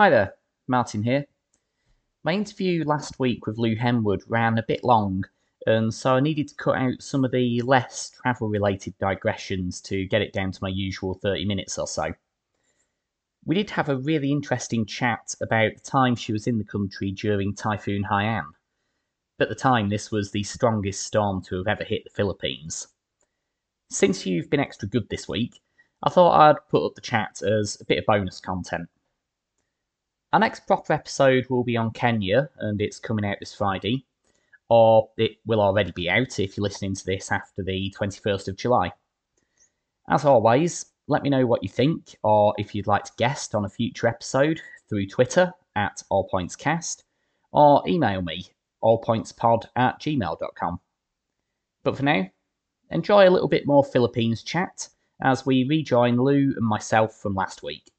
Hi there, Martin here. My interview last week with Lou Henwood ran a bit long, and so I needed to cut out some of the less travel related digressions to get it down to my usual 30 minutes or so. We did have a really interesting chat about the time she was in the country during Typhoon Haiyan. At the time, this was the strongest storm to have ever hit the Philippines. Since you've been extra good this week, I thought I'd put up the chat as a bit of bonus content. Our next proper episode will be on Kenya, and it's coming out this Friday, or it will already be out if you're listening to this after the 21st of July. As always, let me know what you think, or if you'd like to guest on a future episode through Twitter at allpointscast, or email me allpointspod at gmail.com. But for now, enjoy a little bit more Philippines chat as we rejoin Lou and myself from last week.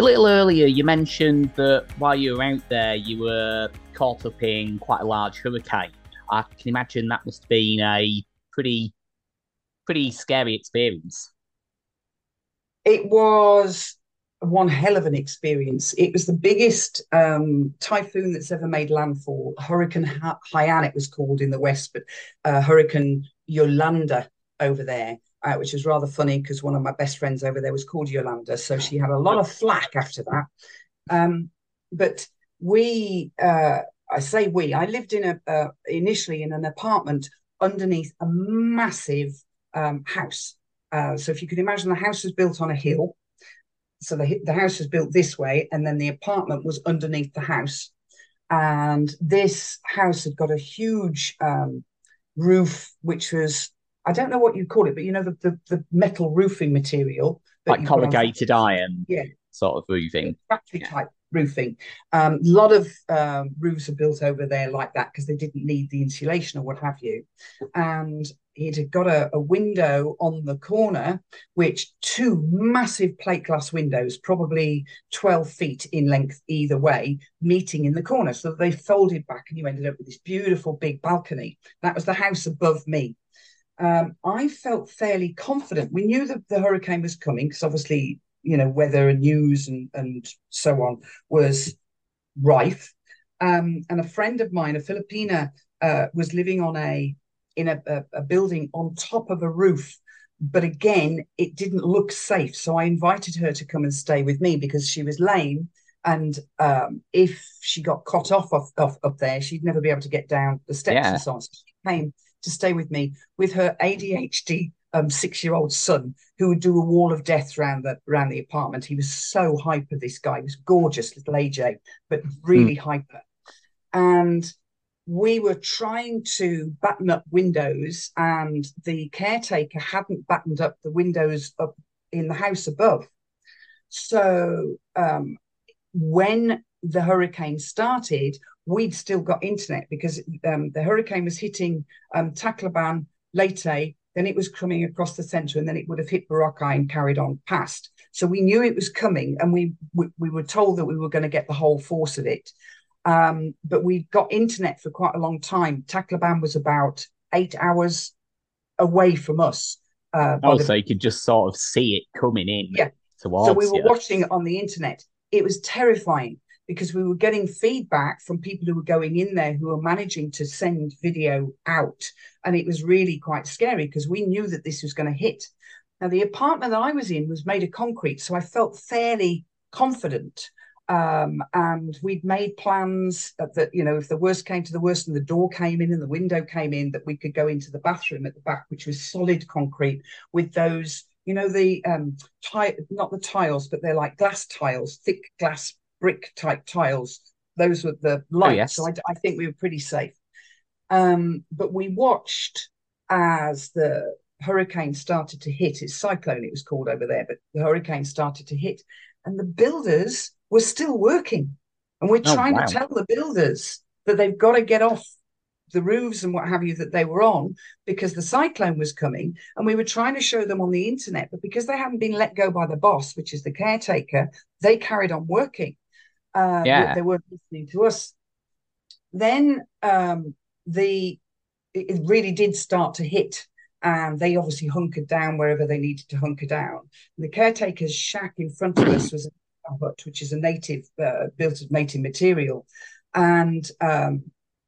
A little earlier, you mentioned that while you were out there, you were caught up in quite a large hurricane. I can imagine that must have been a pretty, pretty scary experience. It was one hell of an experience. It was the biggest um, typhoon that's ever made landfall. Hurricane Haiyan, it was called in the west, but uh, Hurricane Yolanda over there uh, which was rather funny because one of my best friends over there was called Yolanda. So she had a lot of flack after that. Um, but we, uh, I say we, I lived in a, uh, initially in an apartment underneath a massive um, house. Uh, so if you could imagine the house was built on a hill. So the, the house was built this way, and then the apartment was underneath the house. And this house had got a huge um, roof, which was I don't know what you call it, but you know the the, the metal roofing material, like corrugated iron, yeah, sort of roofing, factory yeah. type roofing. Um, a lot of um, roofs are built over there like that because they didn't need the insulation or what have you. And it had got a, a, window on the corner, which two massive plate glass windows, probably 12 feet in length either way, meeting in the corner. So they folded back and you ended up with this beautiful big balcony. That was the house above me um, I felt fairly confident. We knew that the hurricane was coming because obviously, you know, weather and news and, and so on was rife. Um, and a friend of mine, a Filipina, uh, was living on a in a, a, a building on top of a roof. But again, it didn't look safe. So I invited her to come and stay with me because she was lame and um, if she got cut off, off, off up there, she'd never be able to get down the steps yeah. and so on. So she came to stay with me with her ADHD um, six-year-old son who would do a wall of death around the around the apartment. He was so hyper. This guy he was gorgeous, little AJ, but really mm. hyper. And we were trying to batten up windows, and the caretaker hadn't battened up the windows up in the house above. So um, when the hurricane started, we'd still got internet because um, the hurricane was hitting um, Tacloban, Leyte, then it was coming across the centre, and then it would have hit Boracay and carried on past. So we knew it was coming, and we we, we were told that we were going to get the whole force of it. Um, but we got internet for quite a long time. Tacloban was about eight hours away from us. Uh, oh, the, so you could just sort of see it coming in. Yeah. So we were you. watching it on the internet. It was terrifying because we were getting feedback from people who were going in there who were managing to send video out. And it was really quite scary because we knew that this was going to hit. Now, the apartment that I was in was made of concrete, so I felt fairly confident. Um, and we'd made plans that, that, you know, if the worst came to the worst and the door came in and the window came in, that we could go into the bathroom at the back, which was solid concrete with those, you know, the um, tie, not the tiles, but they're like glass tiles, thick glass brick type tiles. Those were the lights. Oh, yes. So I, I, think we were pretty safe. Um, but we watched as the hurricane started to hit. It's cyclone, it was called over there, but the hurricane started to hit, and the builders were still working. And we're oh, trying wow. to tell the builders that they've got to get off the roofs and what have you that they were on because the cyclone was coming and we were trying to show them on the internet but because they hadn't been let go by the boss which is the caretaker they carried on working uh, yeah. they weren't listening to us then um, the it really did start to hit and they obviously hunkered down wherever they needed to hunker down and the caretaker's shack in front of us was a hut which is a native uh, built of native material and um,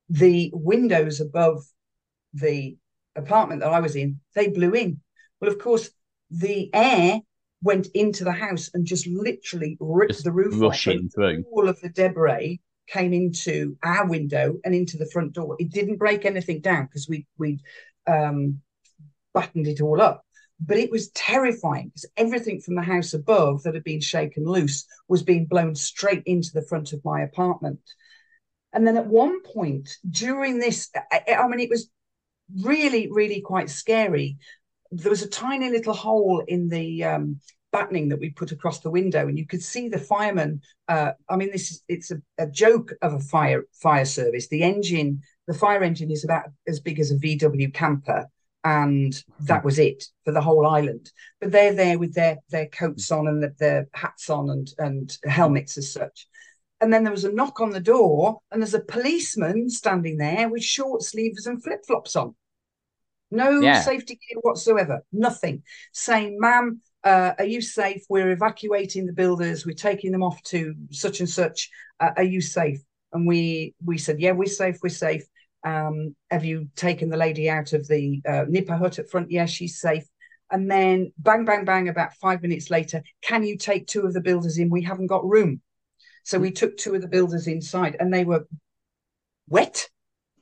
the windows above the apartment that I was in, they blew in. Well, of course, the air went into the house and just literally ripped just the roof rushing off. through. All of the debris came into our window and into the front door. It didn't break anything down because we we um, buttoned it all up. But it was terrifying because everything from the house above that had been shaken loose was being blown straight into the front of my apartment. And then at one point during this, I, I mean, it was really, really quite scary. There was a tiny little hole in the um, battening that we put across the window, and you could see the fireman. Uh, I mean, this is it's a, a, joke of a fire fire service. The engine, the fire engine, is about as big as a VW camper, and that was it for the whole island. But they're there with their their coats on and the, their hats on and and helmets as such. And then there was a knock on the door, and there's a policeman standing there with short sleeves and flip flops on. No yeah. safety gear whatsoever, nothing. Saying, ma'am, uh, are you safe? We're evacuating the builders. We're taking them off to such and such. Uh, are you safe? And we we said, yeah, we're safe. We're safe. Um, have you taken the lady out of the uh, Nipa hut at front? Yeah, she's safe. And then bang, bang, bang. About five minutes later, can you take two of the builders in? We haven't got room. So we took two of the builders inside and they were wet,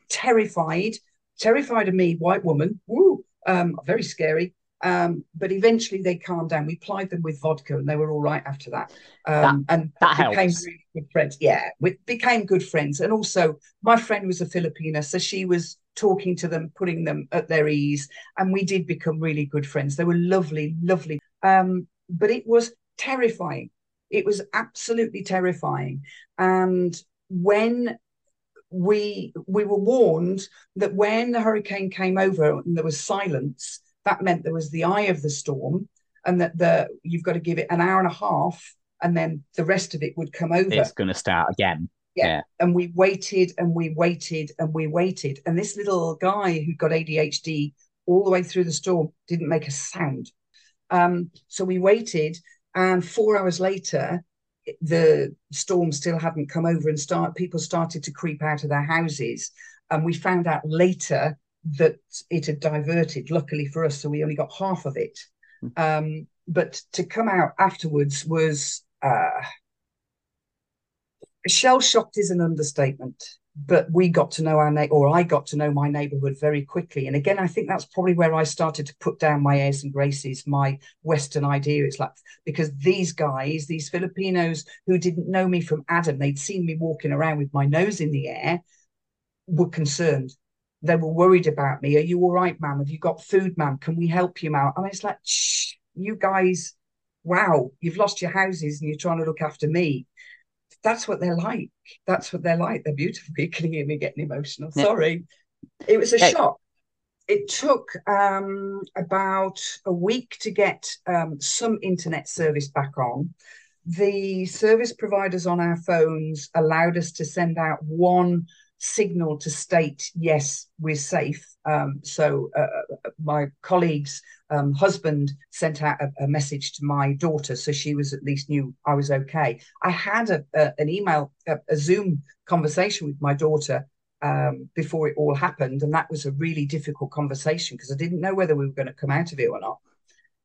terrified, terrified of me, white woman, woo, um, very scary. Um, but eventually they calmed down. We plied them with vodka and they were all right after that. Um, that and that became helps. really good friends. Yeah, we became good friends. And also, my friend was a Filipina, so she was talking to them, putting them at their ease. And we did become really good friends. They were lovely, lovely. Um, but it was terrifying it was absolutely terrifying. And when we we were warned that when the hurricane came over and there was silence, that meant there was the eye of the storm, and that the you've got to give it an hour and a half, and then the rest of it would come over. It's going to start again. Yeah. yeah. And we waited and we waited and we waited. And this little guy who got ADHD all the way through the storm didn't make a sound. Um, so we waited and four hours later, the storm still hadn't come over, and start people started to creep out of their houses. And we found out later that it had diverted. Luckily for us, so we only got half of it. Mm. Um, but to come out afterwards was uh, shell shocked is an understatement but we got to know our na- or I got to know my neighborhood very quickly. And again, I think that's probably where I started to put down my airs and graces, my Western idea. It's like because these guys, these Filipinos who didn't know me from Adam, they'd seen me walking around with my nose in the air, were concerned. They were worried about me. Are you all right, ma'am? Have you got food, ma'am? Can we help you, ma'am? Mean, it's like, shh, you guys, wow, you've lost your houses and you're trying to look after me that's what they're like. That's what they're like. They're beautiful. You can hear me getting emotional. Yeah. Sorry. It was a hey. shock. It took um, about a week to get um, some internet service back on. The service providers on our phones allowed us to send out one signal to state, yes, we're safe. Um, so uh, my colleague's um, husband sent out a, a, message to my daughter, so she was at least knew I was okay. I had a, a an email, a, Zoom conversation with my daughter um, before it all happened, and that was a really difficult conversation because I didn't know whether we were going to come out of it or not.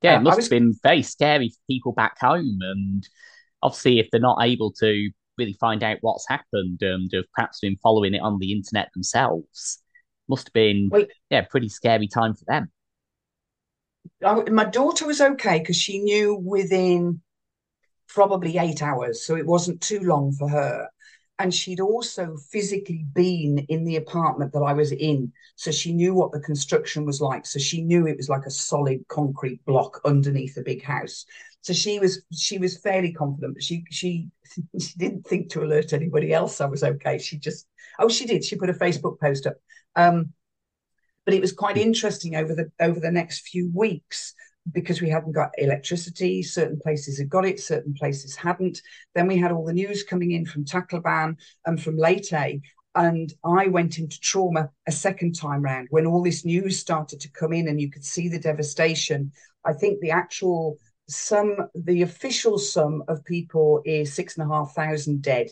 Yeah, it uh, must was... have been very scary for people back home, and obviously, if they're not able to really find out what's happened and have perhaps been following it on the internet themselves. Must have been, yeah, pretty scary time for them. I, my daughter was okay because she knew within probably eight hours, so it wasn't too long for her. And she'd also physically been in the apartment that I was in, so she knew what the construction was like. So she knew it was like a solid concrete block underneath a big house. So she was she was fairly confident, but she she she didn't think to alert anybody else I was okay. She just oh she did. She put a Facebook post up Um, but it was quite interesting over the over the next few weeks because we hadn't got electricity. Certain places had got it, certain places hadn't. Then we had all the news coming in from Tacloban and from Leyte. And I went into trauma a second time round when all this news started to come in and you could see the devastation. I think the actual sum, the official sum of people is six and a half thousand dead.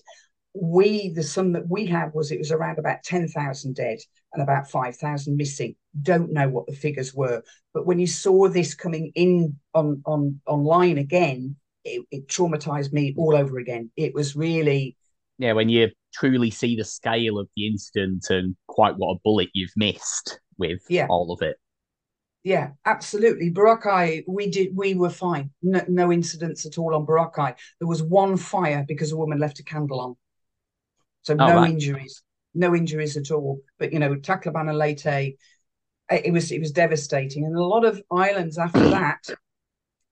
We, the sum that we had was it was around about 10,000 dead and about 5,000 missing. Don't know what the figures were. But when you saw this coming in on, on online again, it, it traumatized me all over again. It was really. Yeah, when you truly see the scale of the incident and quite what a bullet you've missed with yeah. all of it. Yeah, absolutely. Boracay, we did, we were fine. No, no incidents at all on Boracay. There was one fire because a woman left a candle on. So oh, no right. injuries, no injuries at all. But you know, Tacloban and Leyte, it was it was devastating, and a lot of islands after that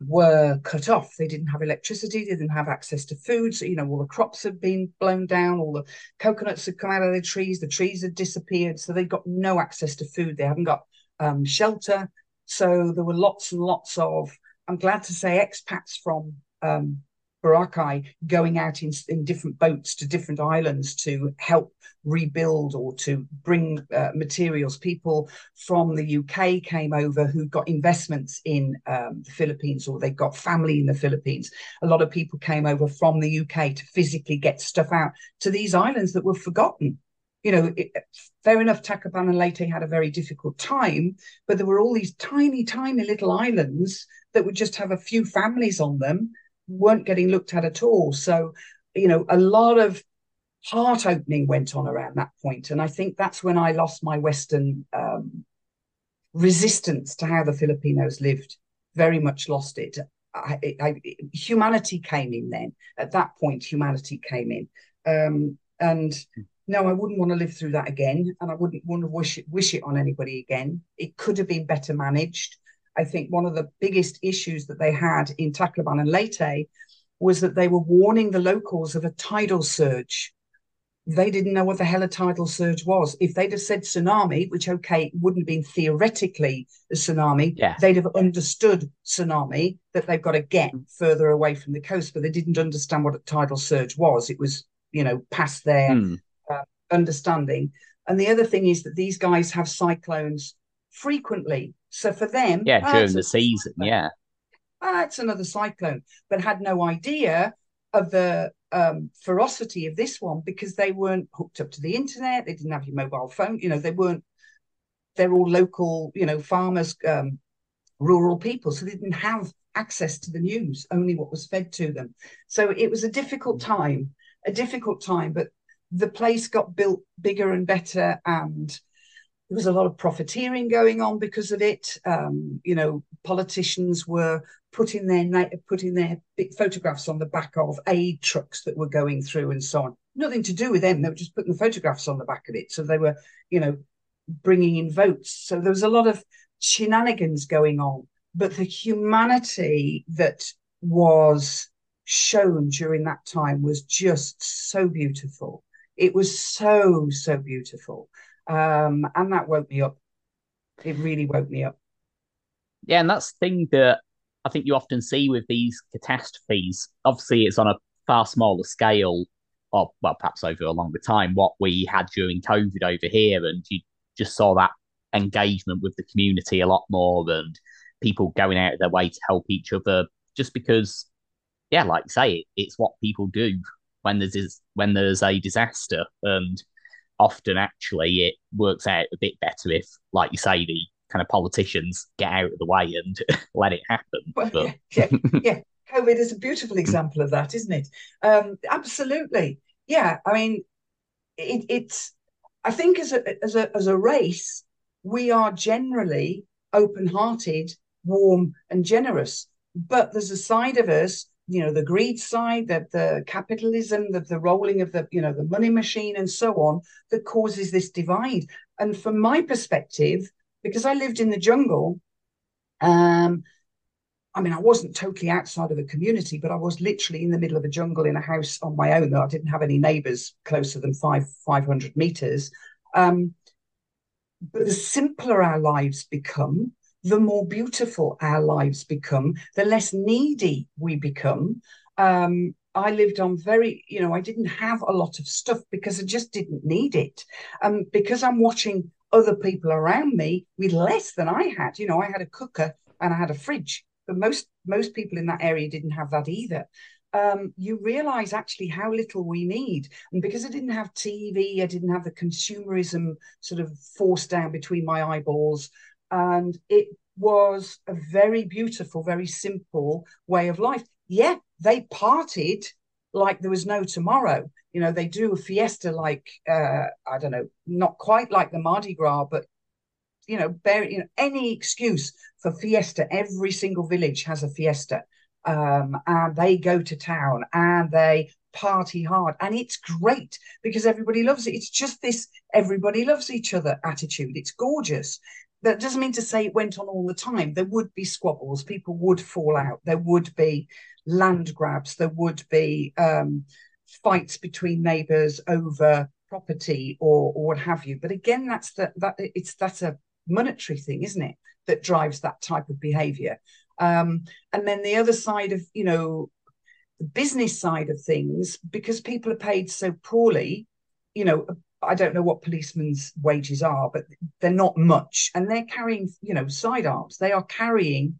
were cut off. They didn't have electricity, they didn't have access to food. So, you know, all the crops had been blown down, all the coconuts had come out of the trees, the trees had disappeared. So they got no access to food. They haven't got um, shelter. So there were lots and lots of, I'm glad to say, expats from um, Boracay going out in, in different boats to different islands to help rebuild or to bring uh, materials. People from the UK came over who got investments in um, the Philippines or they got family in the Philippines. A lot of people came over from the UK to physically get stuff out to these islands that were forgotten. You know, it, fair enough, Tacloban and Leyte had a very difficult time, but there were all these tiny, tiny little islands that would just have a few families on them weren't getting looked at at all. So, you know, a lot of heart opening went on around that point, and I think that's when I lost my Western um, resistance to how the Filipinos lived. Very much lost it. I, I, humanity came in then. At that point, humanity came in, um, and no, I wouldn't want to live through that again, and I wouldn't want to wish it, wish it on anybody again. It could have been better managed. I think one of the biggest issues that they had in Tacloban and Leyte was that they were warning the locals of a tidal surge. They didn't know what the hell a tidal surge was. If they'd have said tsunami, which okay, wouldn't have been theoretically a tsunami, yeah. they'd have understood tsunami that they've got to get further away from the coast, but they didn't understand what a tidal surge was. It was, you know, past their mm. uh, understanding. And the other thing is that these guys have cyclones frequently. So for them, yeah, oh, during the season, cyclone. yeah, oh, it's another cyclone, but had no idea of the um, ferocity of this one because they weren't hooked up to the internet. They didn't have your mobile phone. You know, they weren't. They're all local, you know, farmers, um, rural people, so they didn't have access to the news. Only what was fed to them. So it was a difficult time, a difficult time. But the place got built bigger and better, and there was a lot of profiteering going on because of it. Um, you know, politicians were putting their putting their photographs on the back of aid trucks that were going through and so on. Nothing to do with them. They were just putting the photographs on the back of it. So they were, you know, bringing in votes. So there was a lot of shenanigans going on. But the humanity that was shown during that time was just so beautiful. It was so, so beautiful. Um, and that woke me up. It really woke me up. Yeah, and that's the thing that I think you often see with these catastrophes. Obviously, it's on a far smaller scale, or well, perhaps over a longer time, what we had during COVID over here, and you just saw that engagement with the community a lot more, and people going out of their way to help each other, just because, yeah, like say, it's what people do when there's when there's a disaster, and often actually it works out a bit better if, like you say, the kind of politicians get out of the way and let it happen. Well, but... yeah, yeah, yeah, COVID is a beautiful example of that, isn't it? Um, absolutely. Yeah. I mean, it, it's. I think as a as a as a race, we are generally open-hearted, warm, and generous. But there's a side of us you know the greed side that the capitalism the, the rolling of the you know the money machine and so on that causes this divide and from my perspective because i lived in the jungle um I mean, I wasn't totally outside of a community, but I was literally in the middle of a jungle in a house on my own. Though I didn't have any neighbours closer than five five hundred meters. Um, but the simpler our lives become, the more beautiful our lives become, the less needy we become. Um, I lived on very, you know, I didn't have a lot of stuff because I just didn't need it. Um, because I'm watching other people around me with less than I had. You know, I had a cooker and I had a fridge, but most most people in that area didn't have that either. Um, you realize actually how little we need. And because I didn't have TV, I didn't have the consumerism sort of forced down between my eyeballs. And it was a very beautiful, very simple way of life. Yeah, they partied like there was no tomorrow. You know, they do a fiesta like uh, I don't know, not quite like the Mardi Gras, but you know, bear, you know, any excuse for fiesta. Every single village has a fiesta, um, and they go to town and they party hard, and it's great because everybody loves it. It's just this everybody loves each other attitude. It's gorgeous. That doesn't mean to say it went on all the time. There would be squabbles. People would fall out. There would be land grabs. There would be um, fights between neighbours over property or, or what have you. But again, that's the, that it's that's a monetary thing, isn't it? That drives that type of behaviour. Um, and then the other side of you know the business side of things, because people are paid so poorly, you know, I don't know what policemen's wages are, but they're not much, and they're carrying you know sidearms. They are carrying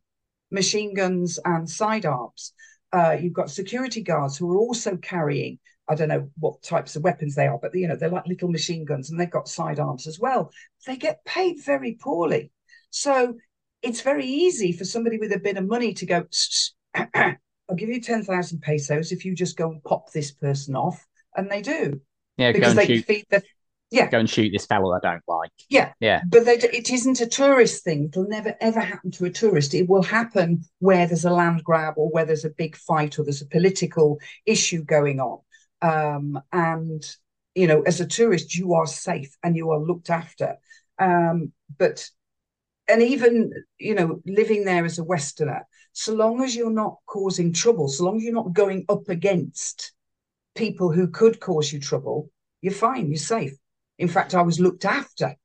machine guns and sidearms. Uh, you've got security guards who are also carrying I don't know what types of weapons they are, but you know they're like little machine guns and they've got sidearms as well. They get paid very poorly, so it's very easy for somebody with a bit of money to go. I'll give you ten thousand pesos if you just go and pop this person off, and they do. Yeah, because they shoot. feed the yeah. Go and shoot this fellow I don't like. Yeah. Yeah. But they, it isn't a tourist thing. It'll never, ever happen to a tourist. It will happen where there's a land grab or where there's a big fight or there's a political issue going on. Um, and, you know, as a tourist, you are safe and you are looked after. Um, but, and even, you know, living there as a Westerner, so long as you're not causing trouble, so long as you're not going up against people who could cause you trouble, you're fine, you're safe. In fact, I was looked after